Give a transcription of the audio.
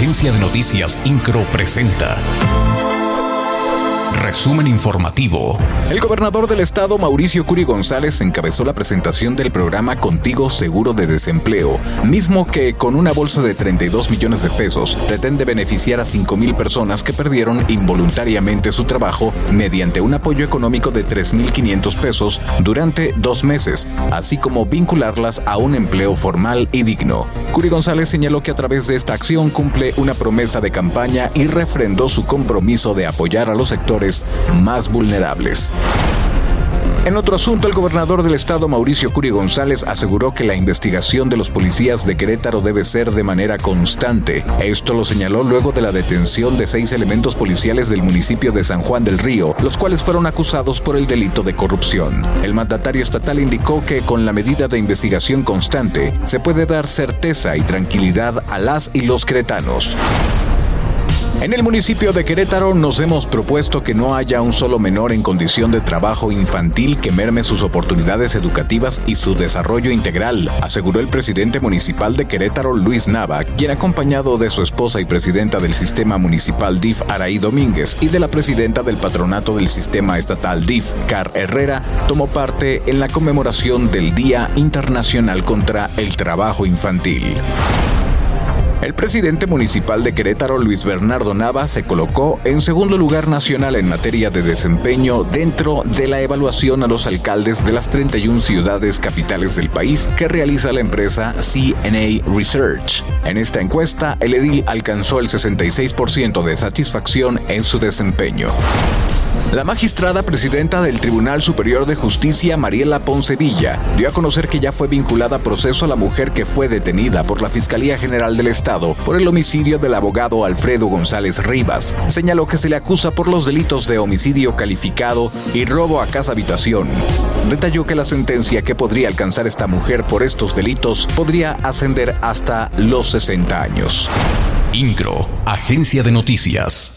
Agencia de Noticias Incro presenta. Resumen informativo. El gobernador del estado, Mauricio Curi González, encabezó la presentación del programa Contigo Seguro de Desempleo, mismo que con una bolsa de 32 millones de pesos pretende beneficiar a 5 mil personas que perdieron involuntariamente su trabajo mediante un apoyo económico de 3.500 pesos durante dos meses, así como vincularlas a un empleo formal y digno. Curi González señaló que a través de esta acción cumple una promesa de campaña y refrendó su compromiso de apoyar a los sectores más vulnerables. En otro asunto, el gobernador del estado, Mauricio Curi González, aseguró que la investigación de los policías de Querétaro debe ser de manera constante. Esto lo señaló luego de la detención de seis elementos policiales del municipio de San Juan del Río, los cuales fueron acusados por el delito de corrupción. El mandatario estatal indicó que con la medida de investigación constante se puede dar certeza y tranquilidad a las y los queretanos. En el municipio de Querétaro nos hemos propuesto que no haya un solo menor en condición de trabajo infantil que merme sus oportunidades educativas y su desarrollo integral, aseguró el presidente municipal de Querétaro, Luis Nava, quien acompañado de su esposa y presidenta del sistema municipal DIF, Araí Domínguez, y de la presidenta del patronato del sistema estatal DIF, Car Herrera, tomó parte en la conmemoración del Día Internacional contra el Trabajo Infantil. El presidente municipal de Querétaro, Luis Bernardo Nava, se colocó en segundo lugar nacional en materia de desempeño dentro de la evaluación a los alcaldes de las 31 ciudades capitales del país que realiza la empresa CNA Research. En esta encuesta, el edil alcanzó el 66% de satisfacción en su desempeño. La magistrada presidenta del Tribunal Superior de Justicia, Mariela Poncevilla, dio a conocer que ya fue vinculada a proceso a la mujer que fue detenida por la Fiscalía General del Estado por el homicidio del abogado Alfredo González Rivas. Señaló que se le acusa por los delitos de homicidio calificado y robo a casa habitación. Detalló que la sentencia que podría alcanzar esta mujer por estos delitos podría ascender hasta los 60 años. INCRO, Agencia de Noticias.